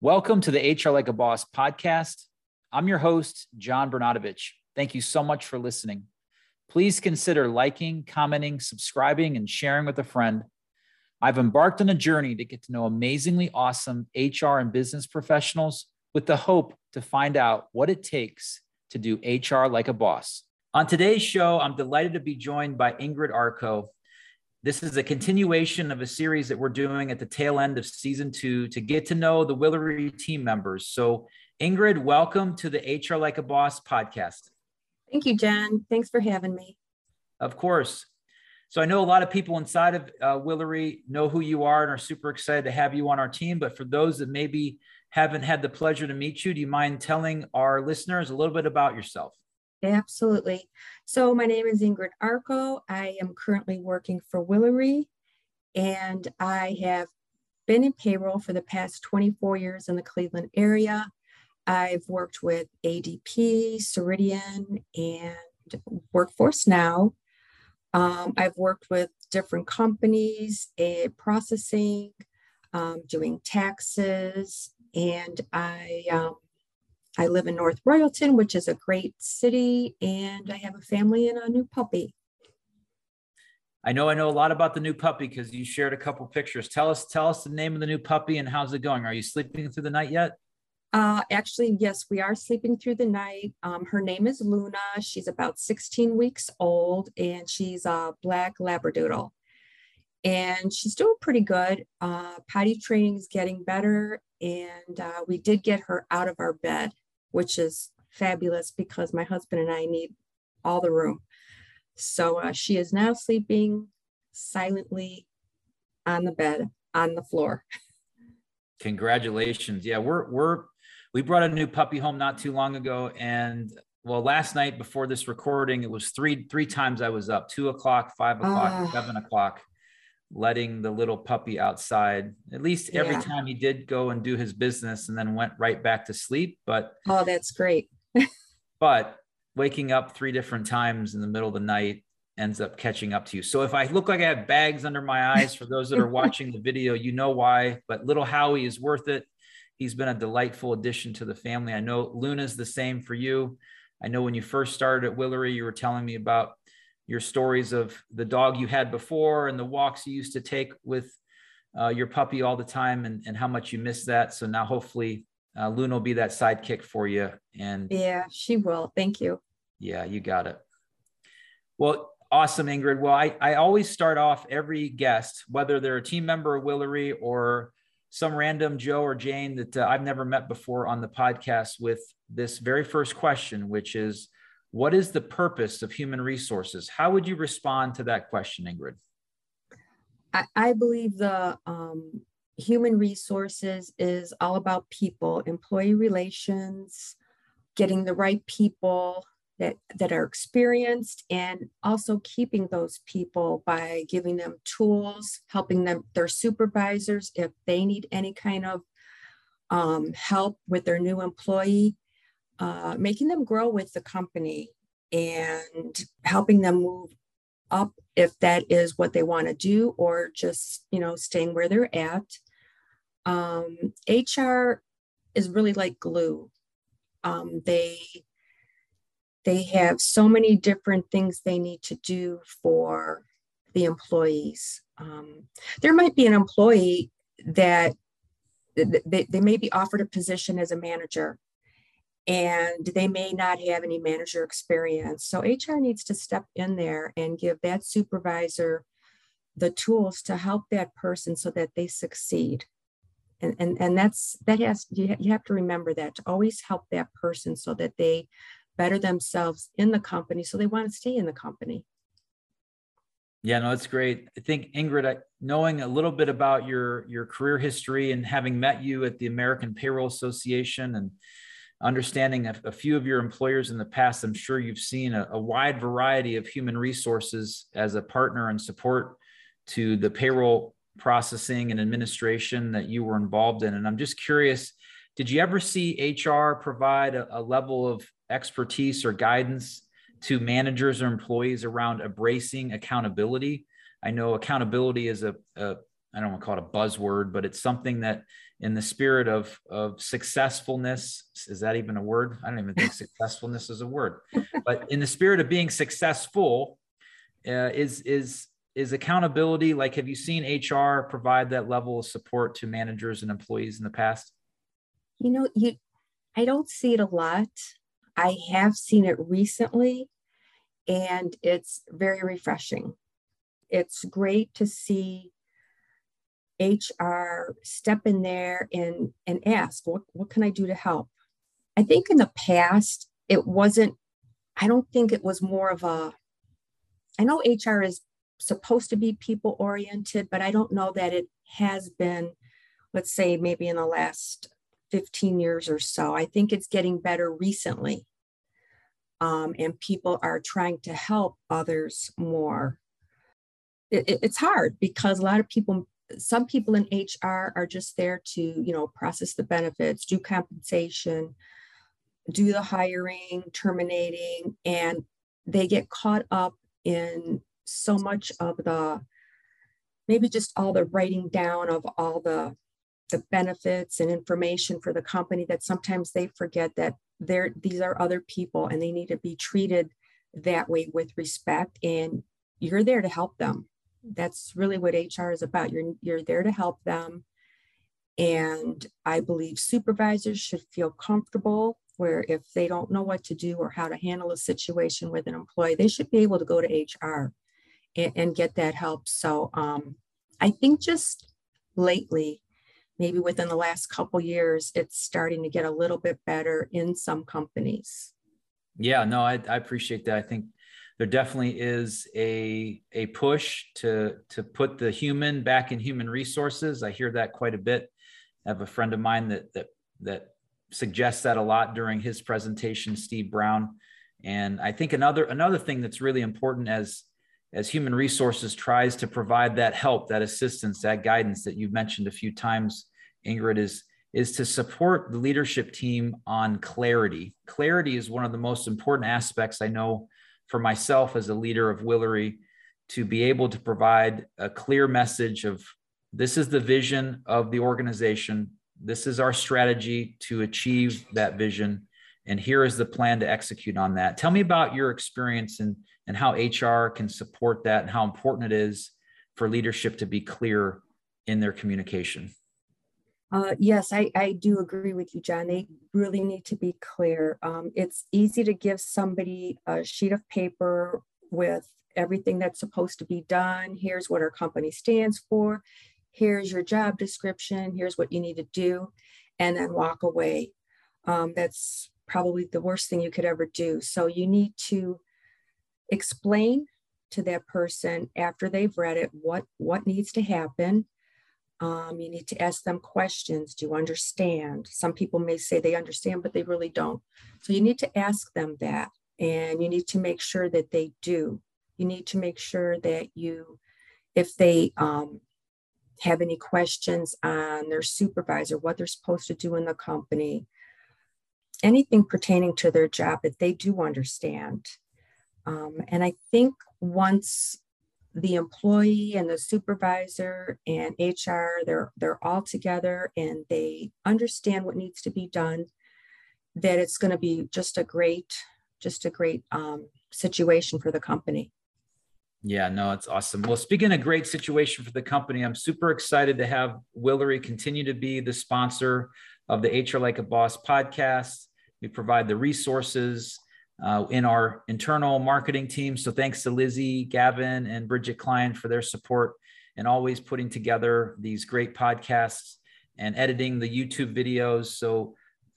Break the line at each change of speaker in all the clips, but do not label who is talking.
Welcome to the HR Like a Boss podcast. I'm your host, John Bernatovicz. Thank you so much for listening. Please consider liking, commenting, subscribing, and sharing with a friend. I've embarked on a journey to get to know amazingly awesome HR and business professionals with the hope to find out what it takes to do HR like a boss. On today's show, I'm delighted to be joined by Ingrid Arko, this is a continuation of a series that we're doing at the tail end of season two to get to know the Willory team members. So, Ingrid, welcome to the HR Like a Boss podcast.
Thank you, John. Thanks for having me.
Of course. So, I know a lot of people inside of uh, Willory know who you are and are super excited to have you on our team. But for those that maybe haven't had the pleasure to meet you, do you mind telling our listeners a little bit about yourself?
Absolutely. So my name is Ingrid Arko. I am currently working for Willory, and I have been in payroll for the past 24 years in the Cleveland area. I've worked with ADP, Ceridian, and Workforce Now. Um, I've worked with different companies, a processing, um, doing taxes, and I um, I live in North Royalton, which is a great city, and I have a family and a new puppy.
I know I know a lot about the new puppy because you shared a couple pictures. Tell us tell us the name of the new puppy and how's it going? Are you sleeping through the night yet?
Uh, actually, yes, we are sleeping through the night. Um, her name is Luna. She's about 16 weeks old and she's a black Labradoodle. And she's doing pretty good. Uh, potty training is getting better. And uh, we did get her out of our bed which is fabulous because my husband and I need all the room. So uh, she is now sleeping silently on the bed on the floor.
Congratulations. Yeah, we're we're we brought a new puppy home not too long ago and well last night before this recording it was three three times i was up two o'clock five o'clock uh, seven o'clock letting the little puppy outside. At least every yeah. time he did go and do his business and then went right back to sleep but
oh that's great.
But waking up three different times in the middle of the night ends up catching up to you. So if i look like i have bags under my eyes for those that are watching the video you know why but little howie is worth it. He's been a delightful addition to the family. I know luna's the same for you. I know when you first started at willory you were telling me about your stories of the dog you had before and the walks you used to take with uh, your puppy all the time and, and how much you miss that. So now hopefully uh, Luna will be that sidekick for you. And
yeah, she will. Thank you.
Yeah, you got it. Well, awesome, Ingrid. Well, I, I always start off every guest, whether they're a team member of Willory or some random Joe or Jane that uh, I've never met before on the podcast with this very first question, which is, what is the purpose of human resources? How would you respond to that question, Ingrid?
I, I believe the um, human resources is all about people, employee relations, getting the right people that, that are experienced, and also keeping those people by giving them tools, helping them, their supervisors, if they need any kind of um, help with their new employee uh, making them grow with the company and helping them move up if that is what they want to do or just you know staying where they're at. Um, hr is really like glue. Um, they they have so many different things they need to do for the employees. Um, there might be an employee that they, they may be offered a position as a manager and they may not have any manager experience. So HR needs to step in there and give that supervisor the tools to help that person so that they succeed. And, and, and that's that has you, you have to remember that to always help that person so that they better themselves in the company so they want to stay in the company
yeah no it's great i think ingrid I, knowing a little bit about your your career history and having met you at the american payroll association and understanding a, a, few of your employers in the past, I'm sure you've seen a, a, wide variety of human resources as a partner and support to the payroll processing and administration that you were involved in. And I'm just curious, did you ever see HR provide a, a level of expertise or guidance to managers or employees around embracing accountability? I know accountability is a, a I don't want to call it a buzzword, but it's something that in the spirit of of successfulness is that even a word? I don't even think successfulness is a word. But in the spirit of being successful uh, is is is accountability like have you seen hr provide that level of support to managers and employees in the past?
You know you i don't see it a lot. I have seen it recently and it's very refreshing. It's great to see HR step in there and and ask, what, what can I do to help? I think in the past, it wasn't, I don't think it was more of a, I know HR is supposed to be people oriented, but I don't know that it has been, let's say maybe in the last 15 years or so. I think it's getting better recently. Um, and people are trying to help others more. It, it, it's hard because a lot of people some people in HR are just there to, you know, process the benefits, do compensation, do the hiring, terminating, and they get caught up in so much of the maybe just all the writing down of all the the benefits and information for the company that sometimes they forget that they're these are other people and they need to be treated that way with respect and you're there to help them that's really what HR is about. You're you're there to help them. And I believe supervisors should feel comfortable where if they don't know what to do or how to handle a situation with an employee, they should be able to go to HR and, and get that help. So um, I think just lately, maybe within the last couple years, it's starting to get a little bit better in some companies.
Yeah, no, I, I appreciate that. I think there definitely is a a push to to put the human back in human resources. I hear that quite a bit. I have a friend of mine that that that suggests that a lot during his presentation, Steve Brown. And I think another another thing that's really important as as human resources tries to provide that help, that assistance, that guidance that you've mentioned a few times, Ingrid, is is to support the leadership team on clarity. Clarity is one of the most important aspects I know for myself as a leader of Willory to be able to provide a clear message of this is the vision of the organization. This is our strategy to achieve that vision. And here is the plan to execute on that. Tell me about your experience and, and how HR can support that and how important it is for leadership to be clear in their communication.
Uh, yes, I, I do agree with you, John. They really need to be clear. Um, it's easy to give somebody a sheet of paper with everything that's supposed to be done. Here's what our company stands for. Here's your job description. Here's what you need to do, and then walk away. Um, that's probably the worst thing you could ever do. So you need to explain to that person after they've read it what what needs to happen um, you need to ask them questions. Do you understand? Some people may say they understand, but they really don't. So you need to ask them that. And you need to make sure that they do. You need to make sure that you, if they um, have any questions on their supervisor, what they're supposed to do in the company, anything pertaining to their job that they do understand. Um, and I think once the employee and the supervisor and HR, they're they're all together and they understand what needs to be done, that it's going to be just a great, just a great um, situation for the company.
Yeah, no, it's awesome. Well, speaking of great situation for the company, I'm super excited to have Willory continue to be the sponsor of the HR Like a Boss podcast. We provide the resources uh, in our internal marketing team. So thanks to Lizzie, Gavin, and Bridget Klein for their support and always putting together these great podcasts and editing the YouTube videos. So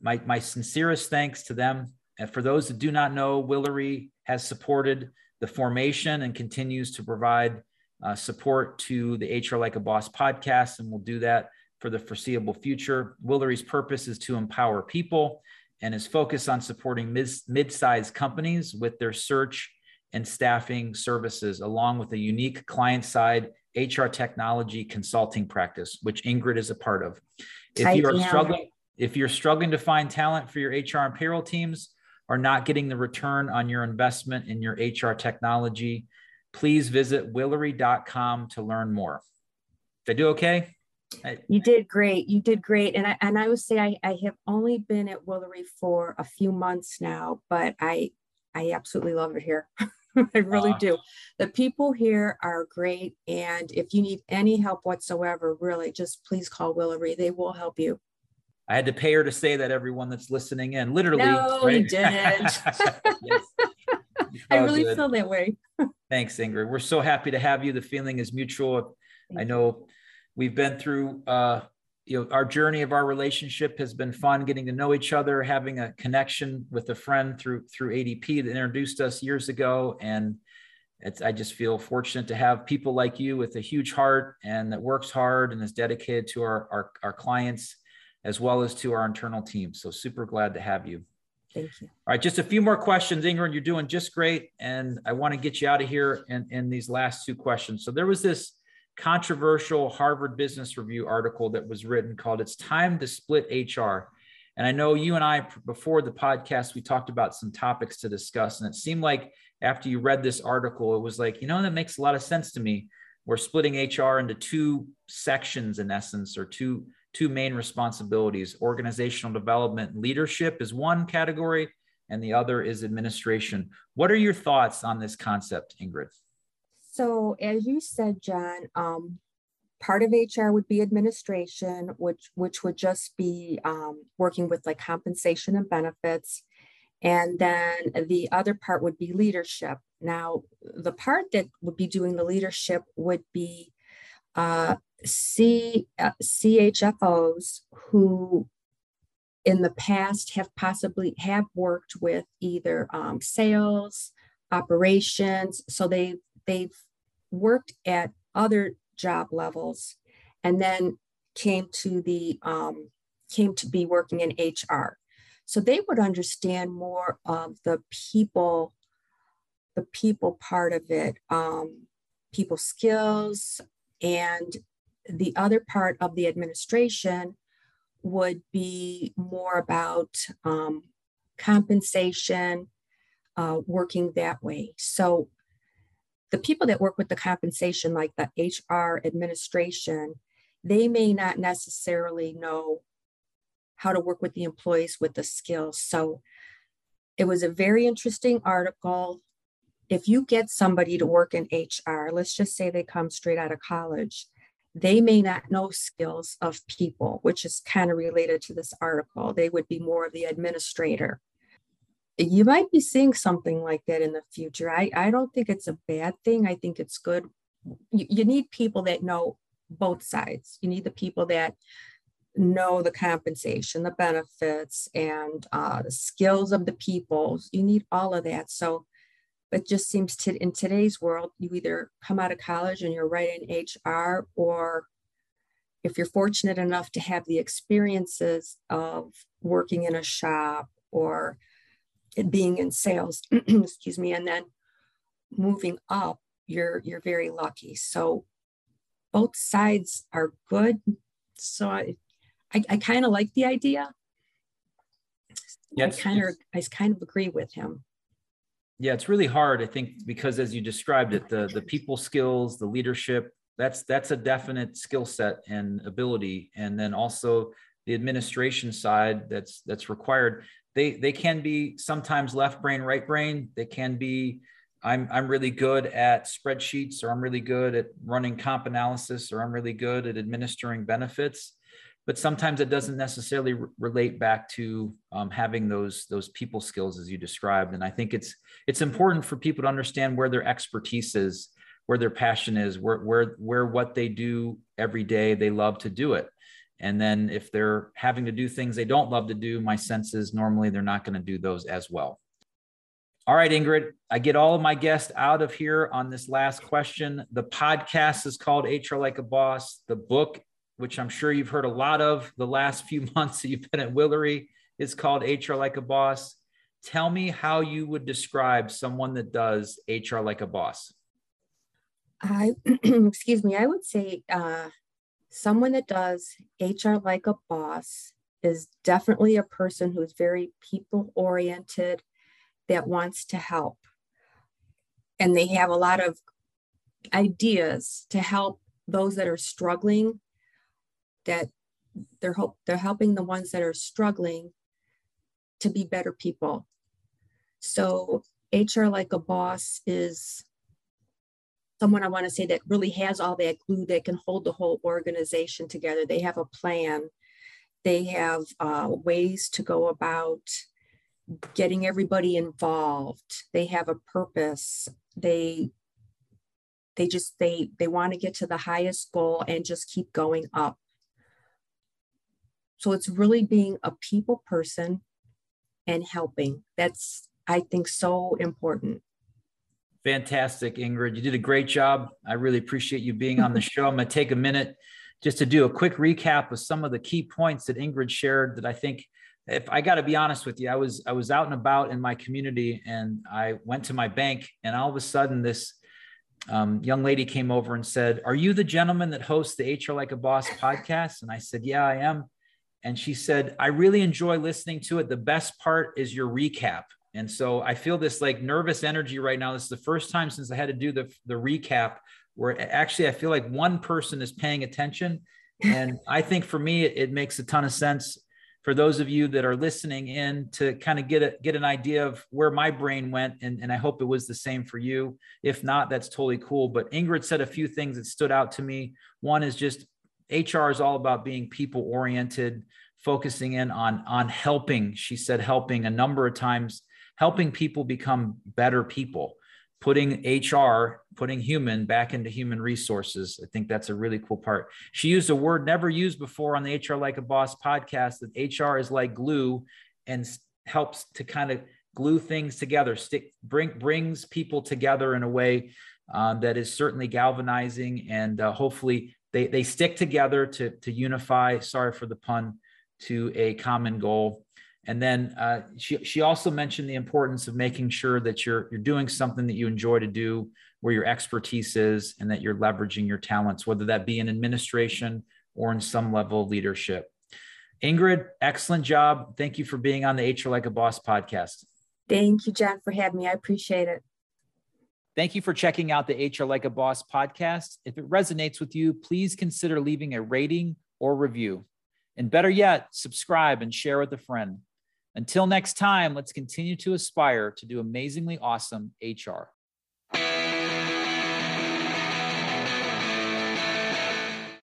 my, my sincerest thanks to them. And for those that do not know, Willory has supported the formation and continues to provide uh, support to the HR Like a Boss podcast, and we'll do that for the foreseeable future. Willory's purpose is to empower people and is focused on supporting mid sized companies with their search and staffing services, along with a unique client side HR technology consulting practice, which Ingrid is a part of. If you are struggling, if you're struggling to find talent for your HR and payroll teams, or not getting the return on your investment in your HR technology, please visit willory.com to learn more. Did I do okay?
I, you did great. You did great. And I and I would say I, I have only been at Willory for a few months now, but I I absolutely love it here. I really uh, do. The people here are great. And if you need any help whatsoever, really just please call Willory. They will help you.
I had to pay her to say that everyone that's listening in, literally.
No, right? you didn't. I really good. feel that way.
Thanks, Ingrid. We're so happy to have you. The feeling is mutual. Thank I know we've been through uh, you know our journey of our relationship has been fun getting to know each other having a connection with a friend through through adp that introduced us years ago and it's i just feel fortunate to have people like you with a huge heart and that works hard and is dedicated to our our, our clients as well as to our internal team so super glad to have you
Thank you.
All right, just a few more questions, Ingrid. You're doing just great, and I want to get you out of here in, in these last two questions. So there was this controversial Harvard Business Review article that was written called It's Time to Split HR. And I know you and I, before the podcast, we talked about some topics to discuss. And it seemed like after you read this article, it was like, you know, that makes a lot of sense to me. We're splitting HR into two sections, in essence, or two, two main responsibilities organizational development leadership is one category, and the other is administration. What are your thoughts on this concept, Ingrid?
So as you said, John, um, part of HR would be administration, which which would just be um, working with like compensation and benefits. And then the other part would be leadership. Now, the part that would be doing the leadership would be uh, C, uh, CHROs who in the past have possibly have worked with either um, sales, operations. So they they've worked at other job levels and then came to the um, came to be working in HR. So they would understand more of the people, the people part of it, um, people skills, and the other part of the administration would be more about um, compensation, uh, working that way. So the people that work with the compensation, like the HR administration, they may not necessarily know how to work with the employees with the skills. So it was a very interesting article. If you get somebody to work in HR, let's just say they come straight out of college, they may not know skills of people, which is kind of related to this article. They would be more of the administrator you might be seeing something like that in the future. I, I don't think it's a bad thing. I think it's good. You, you need people that know both sides. You need the people that know the compensation, the benefits, and uh, the skills of the people. You need all of that. So it just seems to in today's world, you either come out of college and you're right in HR, or if you're fortunate enough to have the experiences of working in a shop or being in sales, excuse me, and then moving up, you're you're very lucky. So both sides are good. So I I, I kind of like the idea. Yes, I kind of I kind of agree with him.
Yeah, it's really hard, I think, because as you described it, the the people skills, the leadership, that's that's a definite skill set and ability. And then also the administration side that's that's required they they can be sometimes left brain right brain. They can be i'm i'm really good at spreadsheets or i'm really good at running comp analysis or i'm really good at administering benefits. But sometimes it doesn't necessarily re- relate back to um, having those those people skills as you described. And i think it's it's important for people to understand where their expertise is where their passion is where where where what they do every day they love to do it and then if they're having to do things they don't love to do, my sense is normally they're not going to do those as well. All right, Ingrid, I get all of my guests out of here on this last question. The podcast is called HR Like a Boss. The book, which I'm sure you've heard a lot of the last few months that you've been at Willory, is called HR Like a Boss. Tell me how you would describe someone that does HR like a boss.
I, excuse me, I would say uh, someone that does HR like a boss is definitely a person who's very people oriented that wants to help. And they have a lot of ideas to help those that are struggling that they're they're helping the ones that are struggling to be better people so hr like a boss is someone i want to say that really has all that glue that can hold the whole organization together. They have a plan. They have uh, ways to go about getting everybody involved. They have a purpose. They they just they they want to get to the highest goal and just keep going up. So it's really being a people person and helping. That's i think so important
fantastic ingrid you did a great job i really appreciate you being on the show i'm going to take a minute just to do a quick recap of some of the key points that ingrid shared that i think if I got to be honest with you, I was I was out and about in my community, and I went to my bank, and all of a sudden, this um, young lady came over and said, Are you the gentleman that hosts the HR Like a Boss podcast? And I said, Yeah, I am. And she said, I really enjoy listening to it. The best part is your recap. And so I feel this like nervous energy right now. This is the first time since I had to do the, the recap where actually I feel like one person is paying attention. And I think for me, it, it makes a ton of sense for those of you that are listening in to kind of get a, get an idea of where my brain went. And, and i hope it was the same for you. If not that's totally cool. But ingrid said a few things that stood out to me. One is just hr is all about being people oriented focusing in on on helping. She said helping a number of times helping people become better people putting HR, putting human back into human resources. I think that's a really cool part. She used a word never used before on the HR Like a Boss podcast that HR is like glue and helps to kind of glue things together, stick, bring, brings people together in a way um, that is certainly galvanizing and uh, hopefully they, they stick together to, to unify, sorry for the pun, to a common goal. And then uh, she, she also mentioned the importance of making sure that you're, you're doing something that you enjoy to do, where your expertise is, and that you're leveraging your talents, whether that be in administration or in some level of leadership. Ingrid, excellent job. Thank you for being on the HR Like a Boss podcast.
Thank you, John, for having me. I appreciate it.
Thank you for checking out the HR Like a Boss podcast. If it resonates with you, please consider leaving a rating or review. And better yet, subscribe and share with a friend. Until next time, let's continue to aspire to do amazingly awesome HR.